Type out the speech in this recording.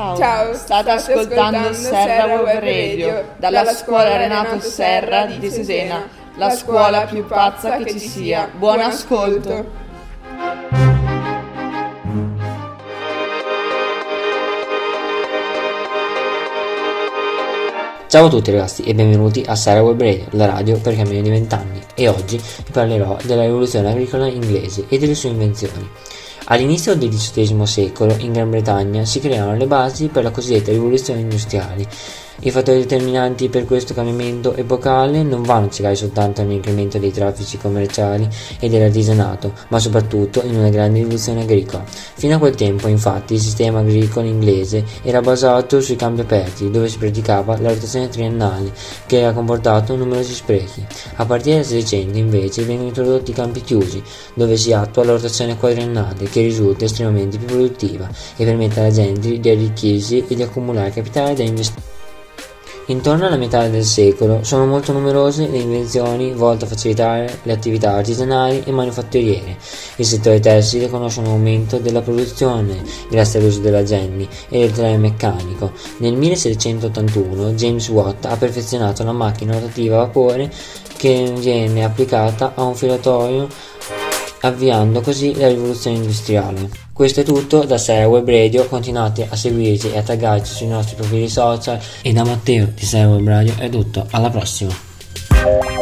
Ciao, Ciao state, ascoltando, Serra Web Radio dalla, dalla scuola Renato Serra di Cesena, la scuola più pazza che ci sia. Buon ascolto! Ciao a tutti ragazzi e benvenuti a Serra Web Radio, la radio per cammino di vent'anni e oggi vi parlerò della rivoluzione agricola inglese e delle sue invenzioni. All'inizio del XVIII secolo in Gran Bretagna si crearono le basi per la cosiddetta rivoluzione industriale i fattori determinanti per questo cambiamento epocale non vanno a cercare soltanto nell'incremento dei traffici commerciali e dell'artigianato, ma soprattutto in una grande rivoluzione agricola. Fino a quel tempo, infatti, il sistema agricolo inglese era basato sui campi aperti, dove si praticava la rotazione triennale, che ha comportato numerosi sprechi. A partire dal Seicento, invece, vengono introdotti i campi chiusi, dove si attua la rotazione quadriennale, che risulta estremamente più produttiva e permette alla gente di arricchirsi e di accumulare capitale da investire. Intorno alla metà del secolo sono molto numerose le invenzioni volte a facilitare le attività artigianali e manifatturiere. Il settore tessile conosce un aumento della produzione grazie all'uso della Jenny e del telaio meccanico. Nel 1781 James Watt ha perfezionato la macchina rotativa a vapore che viene applicata a un filatoio avviando così la rivoluzione industriale. Questo è tutto da Serie Web Radio, continuate a seguirci e a taggarci sui nostri profili social e da Matteo di Serie Web Radio è tutto, alla prossima!